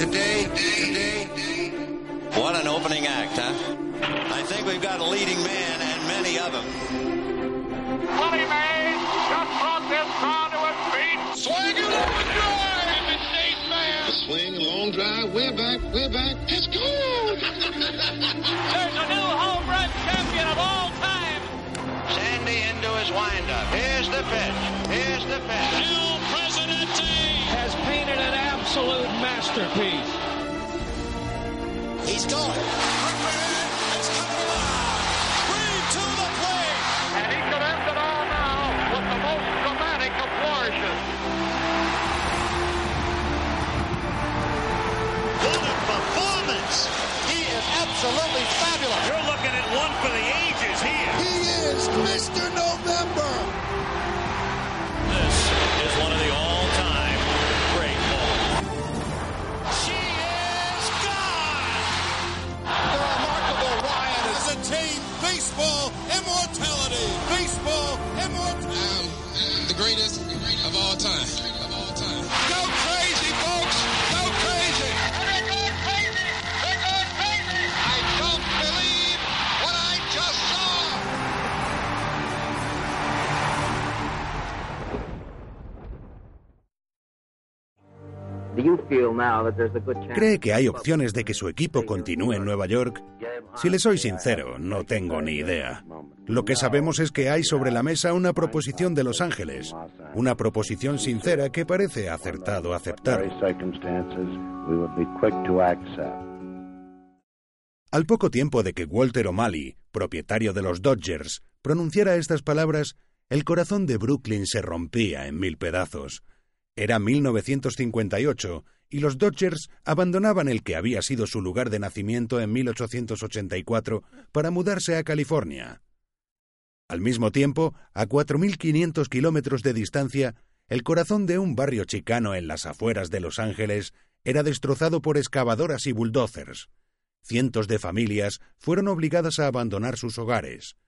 Today, today, What an opening act, huh? I think we've got a leading man and many of them. Willie Mays just brought this crowd to its feet. swing it over drive. And the States man. Swing, a long drive, way back, way back. It's gone. There's a new home run champion of all time. Sandy into his windup. Here's the pitch. Here's the pitch. El Presidente has painted an absolute masterpiece. He's gone. It's coming alive. Reed to the plate. And he could end it all now with the most dramatic of flourishes. What a performance! He is absolutely fabulous. You're looking at one for the ages here. He is Mr. ¿Cree que hay opciones de que su equipo continúe en Nueva York? Si le soy sincero, no tengo ni idea. Lo que sabemos es que hay sobre la mesa una proposición de Los Ángeles, una proposición sincera que parece acertado aceptar. Al poco tiempo de que Walter O'Malley, propietario de los Dodgers, pronunciara estas palabras, el corazón de Brooklyn se rompía en mil pedazos. Era 1958 y los Dodgers abandonaban el que había sido su lugar de nacimiento en 1884 para mudarse a California. Al mismo tiempo, a 4.500 kilómetros de distancia, el corazón de un barrio chicano en las afueras de Los Ángeles era destrozado por excavadoras y bulldozers. Cientos de familias fueron obligadas a abandonar sus hogares.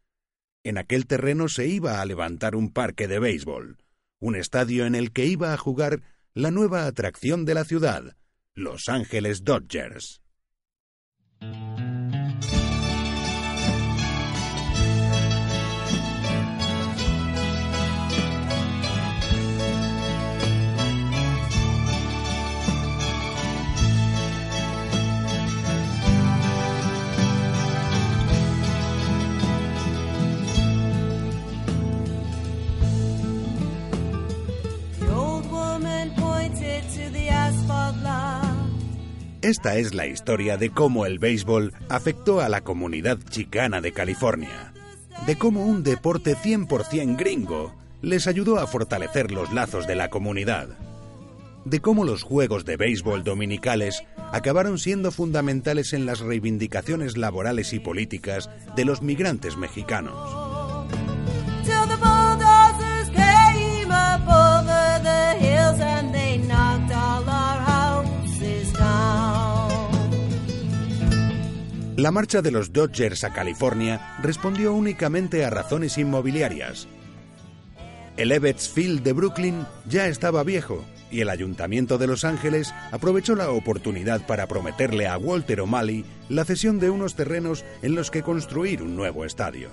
En aquel terreno se iba a levantar un parque de béisbol, un estadio en el que iba a jugar la nueva atracción de la ciudad, Los Ángeles Dodgers. Esta es la historia de cómo el béisbol afectó a la comunidad chicana de California, de cómo un deporte 100% gringo les ayudó a fortalecer los lazos de la comunidad, de cómo los juegos de béisbol dominicales acabaron siendo fundamentales en las reivindicaciones laborales y políticas de los migrantes mexicanos. La marcha de los Dodgers a California respondió únicamente a razones inmobiliarias. El Ebbets Field de Brooklyn ya estaba viejo y el Ayuntamiento de Los Ángeles aprovechó la oportunidad para prometerle a Walter O'Malley la cesión de unos terrenos en los que construir un nuevo estadio.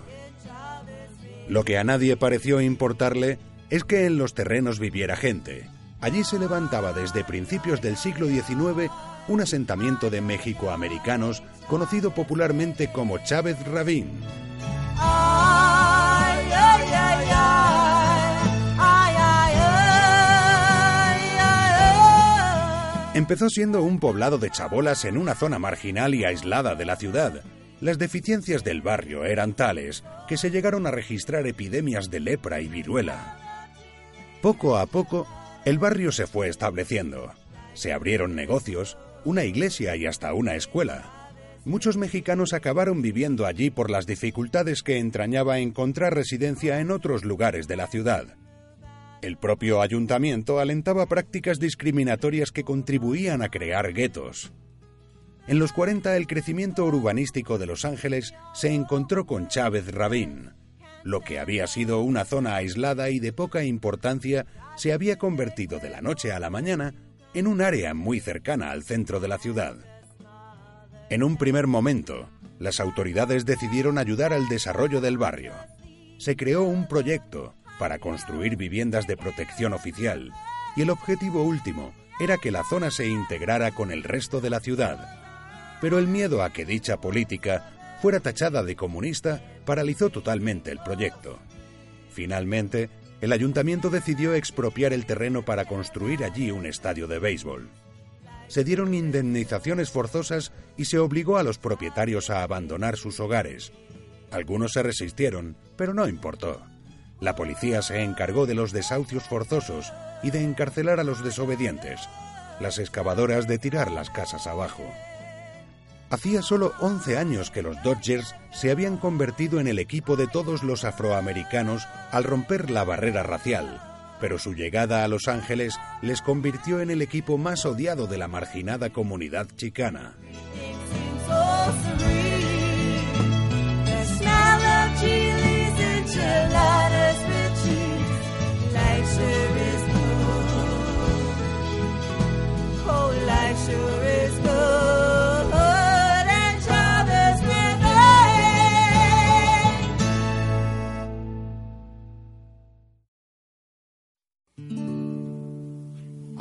Lo que a nadie pareció importarle es que en los terrenos viviera gente. Allí se levantaba desde principios del siglo XIX un asentamiento de mexicoamericanos conocido popularmente como Chávez Rabín. Empezó siendo un poblado de chabolas en una zona marginal y aislada de la ciudad. Las deficiencias del barrio eran tales que se llegaron a registrar epidemias de lepra y viruela. Poco a poco, el barrio se fue estableciendo. Se abrieron negocios, una iglesia y hasta una escuela. Muchos mexicanos acabaron viviendo allí por las dificultades que entrañaba encontrar residencia en otros lugares de la ciudad. El propio ayuntamiento alentaba prácticas discriminatorias que contribuían a crear guetos. En los 40 el crecimiento urbanístico de Los Ángeles se encontró con Chávez Rabín. Lo que había sido una zona aislada y de poca importancia se había convertido de la noche a la mañana en un área muy cercana al centro de la ciudad. En un primer momento, las autoridades decidieron ayudar al desarrollo del barrio. Se creó un proyecto para construir viviendas de protección oficial y el objetivo último era que la zona se integrara con el resto de la ciudad. Pero el miedo a que dicha política fuera tachada de comunista paralizó totalmente el proyecto. Finalmente, el ayuntamiento decidió expropiar el terreno para construir allí un estadio de béisbol. Se dieron indemnizaciones forzosas y se obligó a los propietarios a abandonar sus hogares. Algunos se resistieron, pero no importó. La policía se encargó de los desahucios forzosos y de encarcelar a los desobedientes, las excavadoras de tirar las casas abajo. Hacía solo 11 años que los Dodgers se habían convertido en el equipo de todos los afroamericanos al romper la barrera racial, pero su llegada a Los Ángeles les convirtió en el equipo más odiado de la marginada comunidad chicana.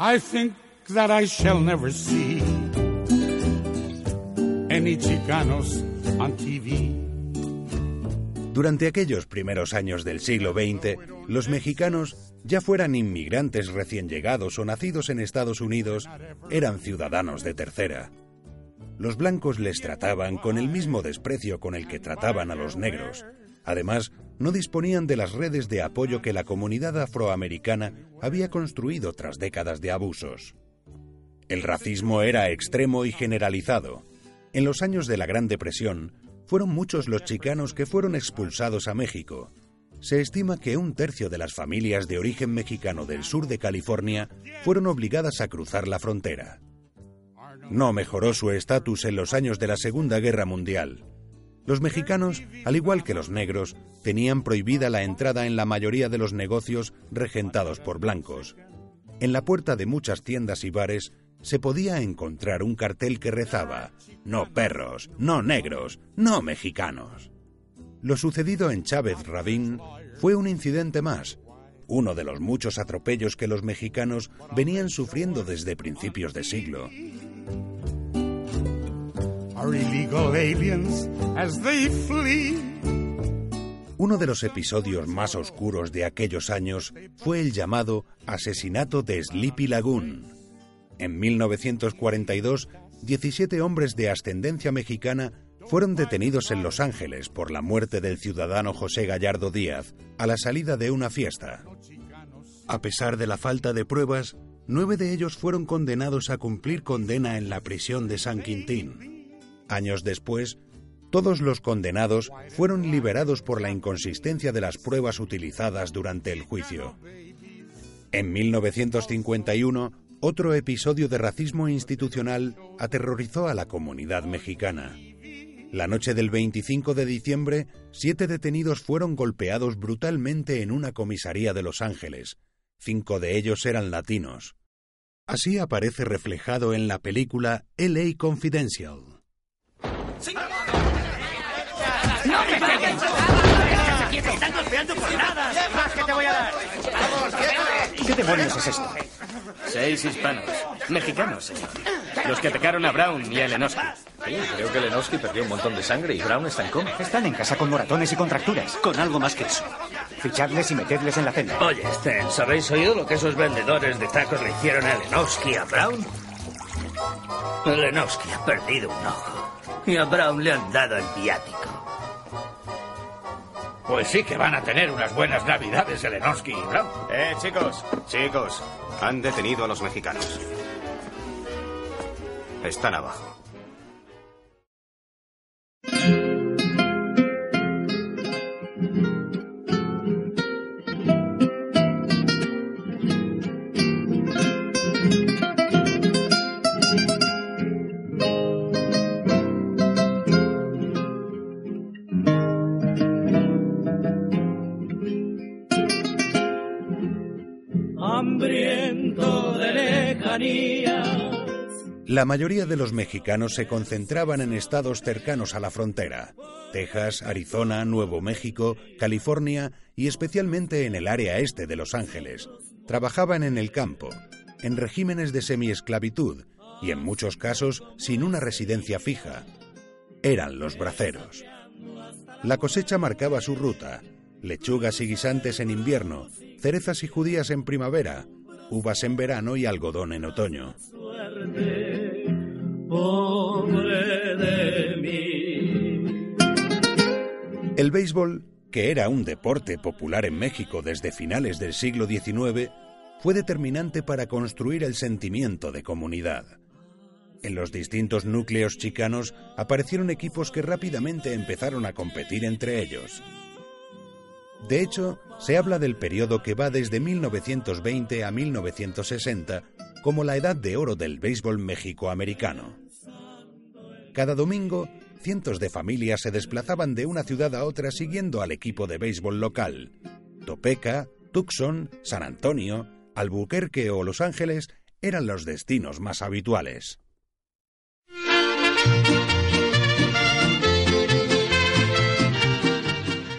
I think that I shall never see any Chicanos on TV. Durante aquellos primeros años del siglo XX, los mexicanos, ya fueran inmigrantes recién llegados o nacidos en Estados Unidos, eran ciudadanos de tercera. Los blancos les trataban con el mismo desprecio con el que trataban a los negros. Además, no disponían de las redes de apoyo que la comunidad afroamericana había construido tras décadas de abusos. El racismo era extremo y generalizado. En los años de la Gran Depresión, fueron muchos los chicanos que fueron expulsados a México. Se estima que un tercio de las familias de origen mexicano del sur de California fueron obligadas a cruzar la frontera. No mejoró su estatus en los años de la Segunda Guerra Mundial. Los mexicanos, al igual que los negros, tenían prohibida la entrada en la mayoría de los negocios regentados por blancos. En la puerta de muchas tiendas y bares se podía encontrar un cartel que rezaba No perros, no negros, no mexicanos. Lo sucedido en Chávez Rabín fue un incidente más, uno de los muchos atropellos que los mexicanos venían sufriendo desde principios de siglo. Are illegal aliens as they flee. Uno de los episodios más oscuros de aquellos años fue el llamado asesinato de Sleepy Lagoon. En 1942, 17 hombres de ascendencia mexicana fueron detenidos en Los Ángeles por la muerte del ciudadano José Gallardo Díaz a la salida de una fiesta. A pesar de la falta de pruebas, nueve de ellos fueron condenados a cumplir condena en la prisión de San Quintín. Años después, todos los condenados fueron liberados por la inconsistencia de las pruebas utilizadas durante el juicio. En 1951, otro episodio de racismo institucional aterrorizó a la comunidad mexicana. La noche del 25 de diciembre, siete detenidos fueron golpeados brutalmente en una comisaría de Los Ángeles. Cinco de ellos eran latinos. Así aparece reflejado en la película LA Confidential. ¡Están golpeando por nada! ¡Más que te voy a dar! ¿Qué demonios es esto? Seis hispanos. Mexicanos, señor. Los que atacaron a Brown y a Lenowski. Sí, creo que Lenowski perdió un montón de sangre y Brown está en coma. Están en casa con moratones y contracturas. Con algo más que eso. Fichadles y metedles en la celda. Oye, Stens, ¿habéis oído lo que esos vendedores de tacos le hicieron a Lenowski y a Brown? Lenowski ha perdido un ojo. Y a Brown le han dado el viático. Pues sí que van a tener unas buenas navidades, Elenowski y Brown. Eh, chicos, chicos, han detenido a los mexicanos. Están abajo. La mayoría de los mexicanos se concentraban en estados cercanos a la frontera, Texas, Arizona, Nuevo México, California y especialmente en el área este de Los Ángeles. Trabajaban en el campo, en regímenes de semiesclavitud y en muchos casos sin una residencia fija. Eran los braceros. La cosecha marcaba su ruta, lechugas y guisantes en invierno, cerezas y judías en primavera, uvas en verano y algodón en otoño. De mí. El béisbol, que era un deporte popular en México desde finales del siglo XIX, fue determinante para construir el sentimiento de comunidad. En los distintos núcleos chicanos aparecieron equipos que rápidamente empezaron a competir entre ellos. De hecho, se habla del periodo que va desde 1920 a 1960 como la edad de oro del béisbol mexicoamericano. Cada domingo, cientos de familias se desplazaban de una ciudad a otra siguiendo al equipo de béisbol local. Topeka, Tucson, San Antonio, Albuquerque o Los Ángeles eran los destinos más habituales.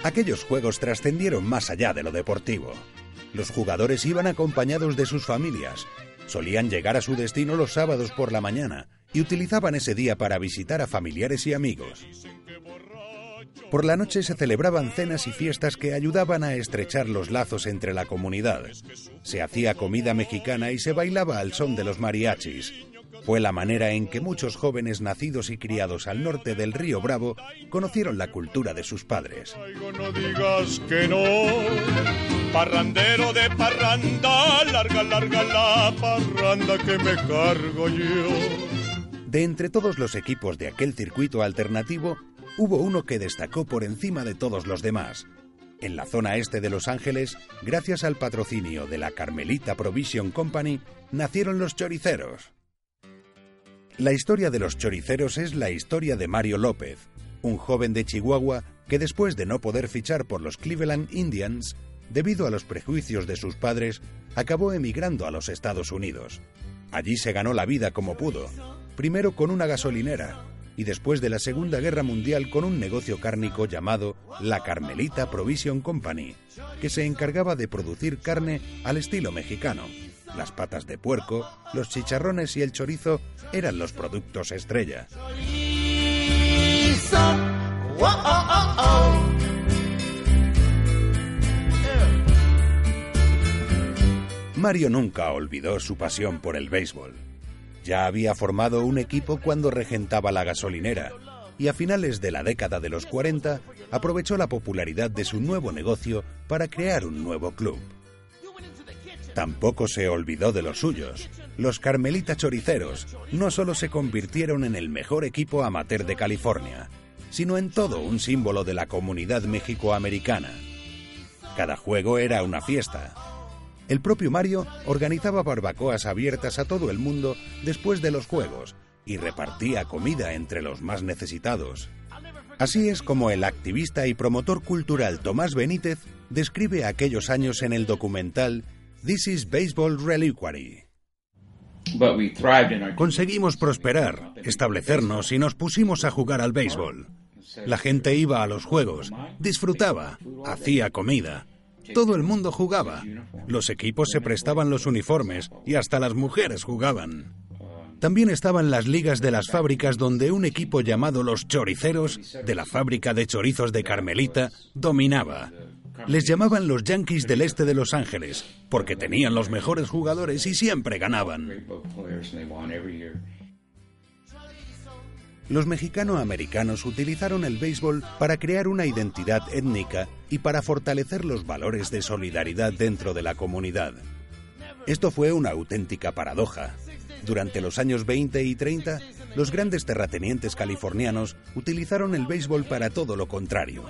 Aquellos juegos trascendieron más allá de lo deportivo. Los jugadores iban acompañados de sus familias, solían llegar a su destino los sábados por la mañana y utilizaban ese día para visitar a familiares y amigos. Por la noche se celebraban cenas y fiestas que ayudaban a estrechar los lazos entre la comunidad. Se hacía comida mexicana y se bailaba al son de los mariachis. Fue la manera en que muchos jóvenes nacidos y criados al norte del río Bravo conocieron la cultura de sus padres. No digas que no, parrandero de parranda, larga, larga la parranda que me cargo yo. De entre todos los equipos de aquel circuito alternativo, hubo uno que destacó por encima de todos los demás. En la zona este de Los Ángeles, gracias al patrocinio de la Carmelita Provision Company, nacieron los choriceros. La historia de los choriceros es la historia de Mario López, un joven de Chihuahua que después de no poder fichar por los Cleveland Indians, debido a los prejuicios de sus padres, acabó emigrando a los Estados Unidos. Allí se ganó la vida como pudo, primero con una gasolinera y después de la Segunda Guerra Mundial con un negocio cárnico llamado la Carmelita Provision Company, que se encargaba de producir carne al estilo mexicano. Las patas de puerco, los chicharrones y el chorizo eran los productos estrella. Mario nunca olvidó su pasión por el béisbol. Ya había formado un equipo cuando regentaba la gasolinera y a finales de la década de los 40 aprovechó la popularidad de su nuevo negocio para crear un nuevo club. Tampoco se olvidó de los suyos. Los Carmelita Choriceros no solo se convirtieron en el mejor equipo amateur de California, sino en todo un símbolo de la comunidad mexicoamericana. Cada juego era una fiesta. El propio Mario organizaba barbacoas abiertas a todo el mundo después de los juegos y repartía comida entre los más necesitados. Así es como el activista y promotor cultural Tomás Benítez describe aquellos años en el documental This is Baseball Reliquary. Conseguimos prosperar, establecernos y nos pusimos a jugar al béisbol. La gente iba a los juegos, disfrutaba, hacía comida. Todo el mundo jugaba. Los equipos se prestaban los uniformes y hasta las mujeres jugaban. También estaban las ligas de las fábricas donde un equipo llamado los Choriceros, de la fábrica de chorizos de Carmelita, dominaba. Les llamaban los Yankees del este de Los Ángeles, porque tenían los mejores jugadores y siempre ganaban. Los mexicano-americanos utilizaron el béisbol para crear una identidad étnica y para fortalecer los valores de solidaridad dentro de la comunidad. Esto fue una auténtica paradoja. Durante los años 20 y 30, los grandes terratenientes californianos utilizaron el béisbol para todo lo contrario.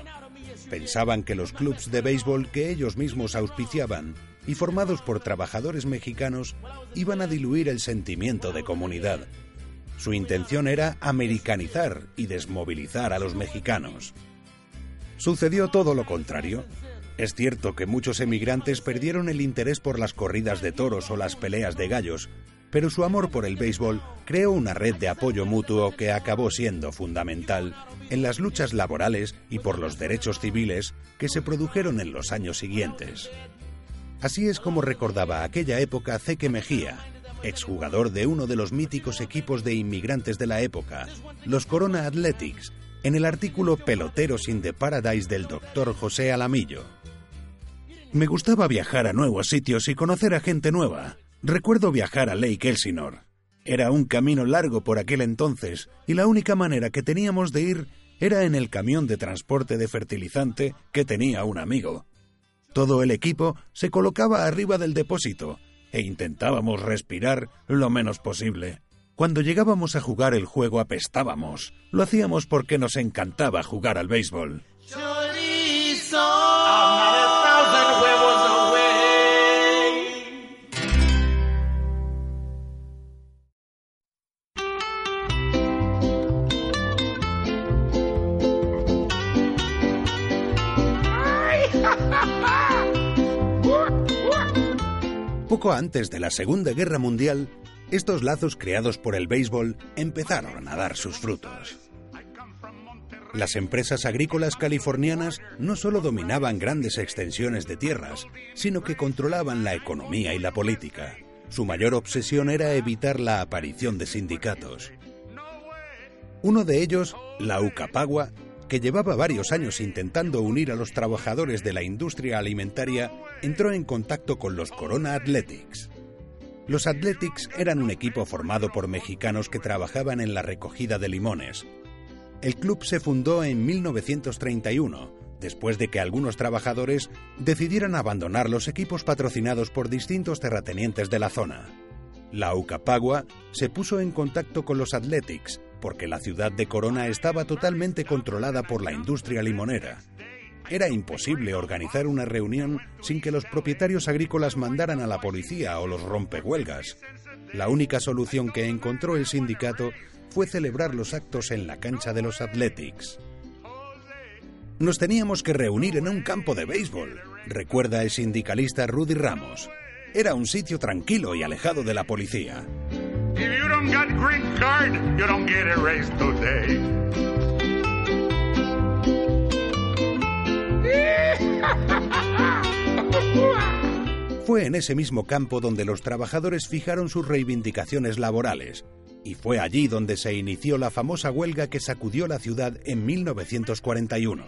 Pensaban que los clubs de béisbol que ellos mismos auspiciaban y formados por trabajadores mexicanos iban a diluir el sentimiento de comunidad. Su intención era americanizar y desmovilizar a los mexicanos. Sucedió todo lo contrario. Es cierto que muchos emigrantes perdieron el interés por las corridas de toros o las peleas de gallos, pero su amor por el béisbol creó una red de apoyo mutuo que acabó siendo fundamental en las luchas laborales y por los derechos civiles que se produjeron en los años siguientes. Así es como recordaba aquella época Ceque Mejía, exjugador de uno de los míticos equipos de inmigrantes de la época, los Corona Athletics, en el artículo Peloteros in the Paradise del doctor José Alamillo. Me gustaba viajar a nuevos sitios y conocer a gente nueva. Recuerdo viajar a Lake Elsinore. Era un camino largo por aquel entonces y la única manera que teníamos de ir era en el camión de transporte de fertilizante que tenía un amigo. Todo el equipo se colocaba arriba del depósito e intentábamos respirar lo menos posible. Cuando llegábamos a jugar el juego apestábamos. Lo hacíamos porque nos encantaba jugar al béisbol. Poco antes de la Segunda Guerra Mundial, estos lazos creados por el béisbol empezaron a dar sus frutos. Las empresas agrícolas californianas no solo dominaban grandes extensiones de tierras, sino que controlaban la economía y la política. Su mayor obsesión era evitar la aparición de sindicatos. Uno de ellos, la Ucapagua, que llevaba varios años intentando unir a los trabajadores de la industria alimentaria, entró en contacto con los Corona Athletics. Los Athletics eran un equipo formado por mexicanos que trabajaban en la recogida de limones. El club se fundó en 1931, después de que algunos trabajadores decidieran abandonar los equipos patrocinados por distintos terratenientes de la zona. La Ucapagua se puso en contacto con los Athletics porque la ciudad de Corona estaba totalmente controlada por la industria limonera. Era imposible organizar una reunión sin que los propietarios agrícolas mandaran a la policía o los rompehuelgas. La única solución que encontró el sindicato fue celebrar los actos en la cancha de los Athletics. Nos teníamos que reunir en un campo de béisbol, recuerda el sindicalista Rudy Ramos. Era un sitio tranquilo y alejado de la policía. Fue en ese mismo campo donde los trabajadores fijaron sus reivindicaciones laborales, y fue allí donde se inició la famosa huelga que sacudió la ciudad en 1941.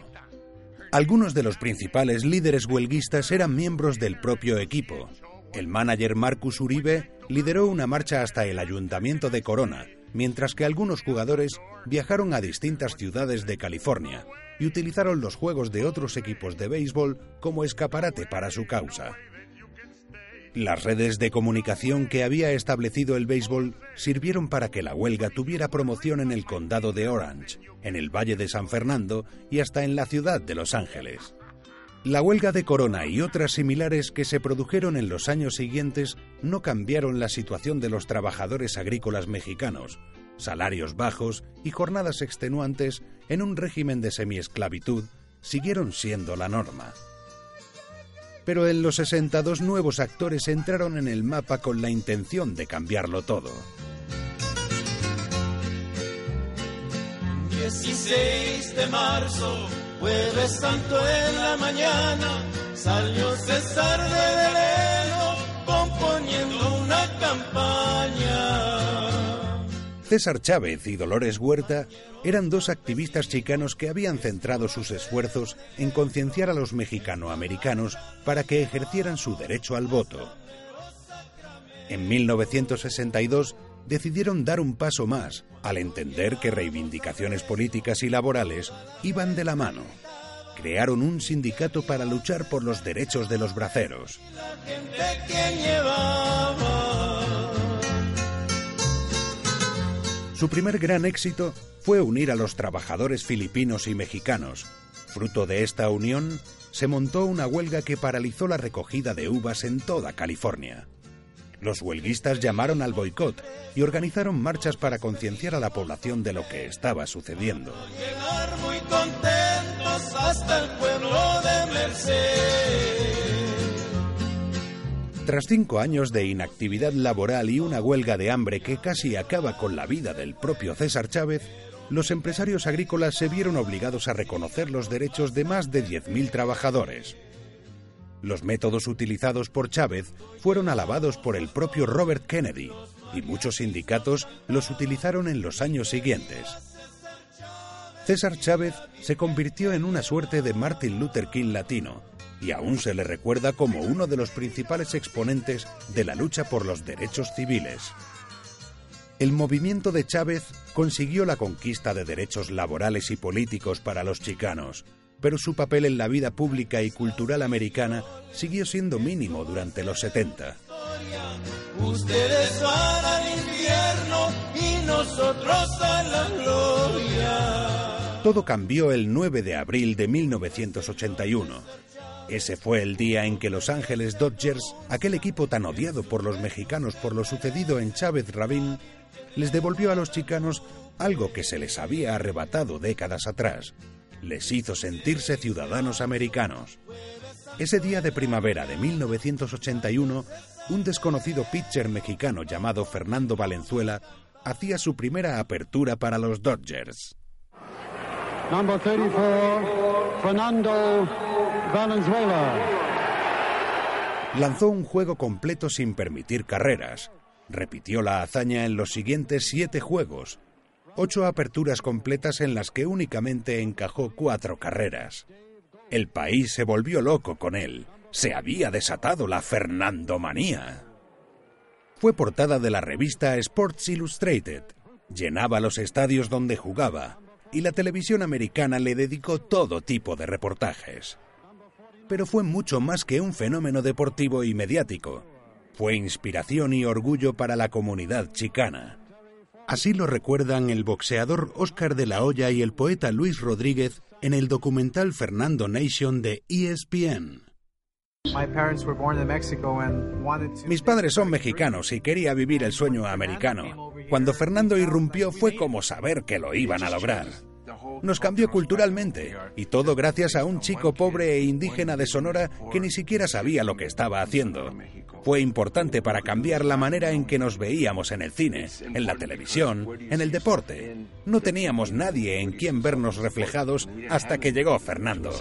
Algunos de los principales líderes huelguistas eran miembros del propio equipo. El manager Marcus Uribe lideró una marcha hasta el ayuntamiento de Corona, mientras que algunos jugadores viajaron a distintas ciudades de California y utilizaron los juegos de otros equipos de béisbol como escaparate para su causa. Las redes de comunicación que había establecido el béisbol sirvieron para que la huelga tuviera promoción en el condado de Orange, en el Valle de San Fernando y hasta en la ciudad de Los Ángeles. La huelga de Corona y otras similares que se produjeron en los años siguientes no cambiaron la situación de los trabajadores agrícolas mexicanos, salarios bajos y jornadas extenuantes en un régimen de semiesclavitud siguieron siendo la norma. Pero en los 60 dos nuevos actores entraron en el mapa con la intención de cambiarlo todo. 16 de marzo, jueves santo en la mañana, salió César de Veleno componiendo una campaña. César Chávez y Dolores Huerta eran dos activistas chicanos que habían centrado sus esfuerzos en concienciar a los mexicanoamericanos para que ejercieran su derecho al voto. En 1962 decidieron dar un paso más al entender que reivindicaciones políticas y laborales iban de la mano. Crearon un sindicato para luchar por los derechos de los braceros. Su primer gran éxito fue unir a los trabajadores filipinos y mexicanos. Fruto de esta unión, se montó una huelga que paralizó la recogida de uvas en toda California. Los huelguistas llamaron al boicot y organizaron marchas para concienciar a la población de lo que estaba sucediendo. llegar muy contentos hasta el pueblo de Tras cinco años de inactividad laboral y una huelga de hambre que casi acaba con la vida del propio César Chávez, los empresarios agrícolas se vieron obligados a reconocer los derechos de más de 10.000 trabajadores. Los métodos utilizados por Chávez fueron alabados por el propio Robert Kennedy y muchos sindicatos los utilizaron en los años siguientes. César Chávez se convirtió en una suerte de Martin Luther King latino y aún se le recuerda como uno de los principales exponentes de la lucha por los derechos civiles. El movimiento de Chávez consiguió la conquista de derechos laborales y políticos para los chicanos, pero su papel en la vida pública y cultural americana siguió siendo mínimo durante los 70. Ustedes van al infierno y nosotros a la gloria. Todo cambió el 9 de abril de 1981. Ese fue el día en que Los Ángeles Dodgers, aquel equipo tan odiado por los mexicanos por lo sucedido en Chávez Rabín, les devolvió a los chicanos algo que se les había arrebatado décadas atrás. Les hizo sentirse ciudadanos americanos. Ese día de primavera de 1981, un desconocido pitcher mexicano llamado Fernando Valenzuela hacía su primera apertura para los Dodgers. Number 34, Fernando Valenzuela. Lanzó un juego completo sin permitir carreras. Repitió la hazaña en los siguientes siete juegos. Ocho aperturas completas en las que únicamente encajó cuatro carreras. El país se volvió loco con él. Se había desatado la Fernandomanía. Fue portada de la revista Sports Illustrated. Llenaba los estadios donde jugaba y la televisión americana le dedicó todo tipo de reportajes. Pero fue mucho más que un fenómeno deportivo y mediático. Fue inspiración y orgullo para la comunidad chicana. Así lo recuerdan el boxeador Oscar de la Hoya y el poeta Luis Rodríguez en el documental Fernando Nation de ESPN. Mis padres son mexicanos y quería vivir el sueño americano. Cuando Fernando irrumpió fue como saber que lo iban a lograr. Nos cambió culturalmente, y todo gracias a un chico pobre e indígena de Sonora que ni siquiera sabía lo que estaba haciendo. Fue importante para cambiar la manera en que nos veíamos en el cine, en la televisión, en el deporte. No teníamos nadie en quien vernos reflejados hasta que llegó Fernando.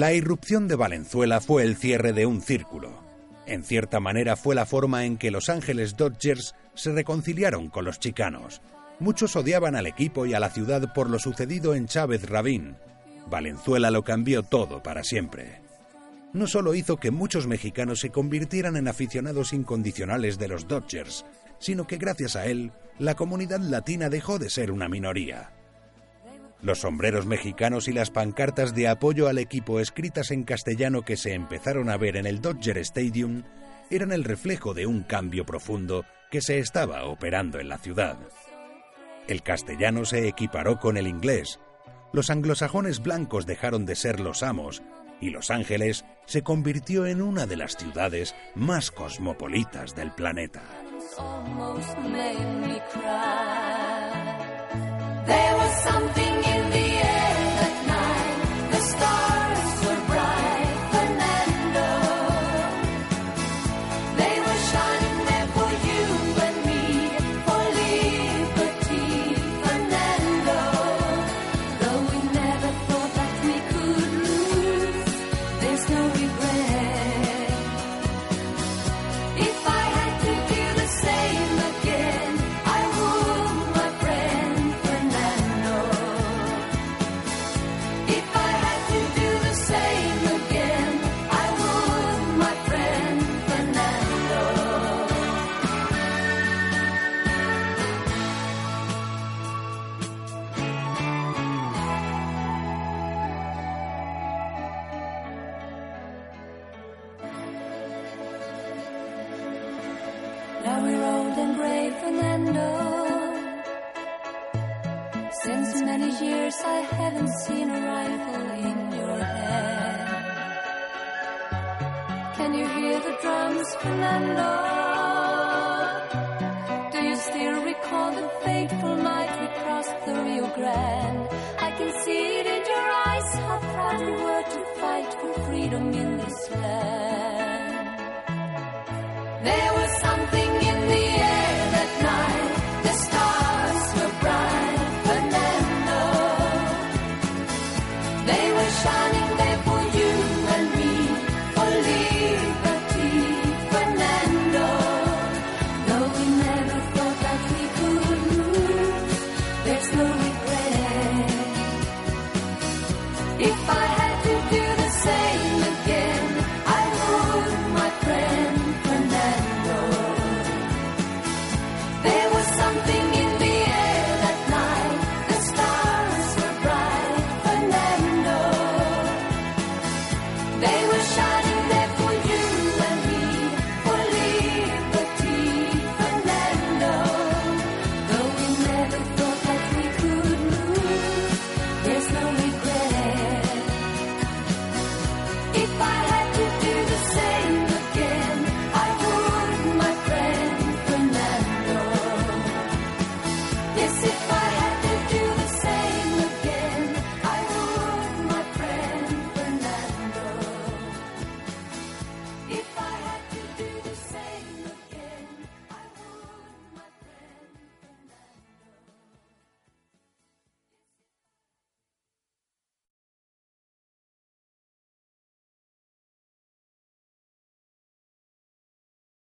La irrupción de Valenzuela fue el cierre de un círculo. En cierta manera fue la forma en que Los Ángeles Dodgers se reconciliaron con los chicanos. Muchos odiaban al equipo y a la ciudad por lo sucedido en Chávez Rabín. Valenzuela lo cambió todo para siempre. No solo hizo que muchos mexicanos se convirtieran en aficionados incondicionales de los Dodgers, sino que gracias a él, la comunidad latina dejó de ser una minoría. Los sombreros mexicanos y las pancartas de apoyo al equipo escritas en castellano que se empezaron a ver en el Dodger Stadium eran el reflejo de un cambio profundo que se estaba operando en la ciudad. El castellano se equiparó con el inglés. Los anglosajones blancos dejaron de ser los amos y Los Ángeles se convirtió en una de las ciudades más cosmopolitas del planeta. Freedom in this.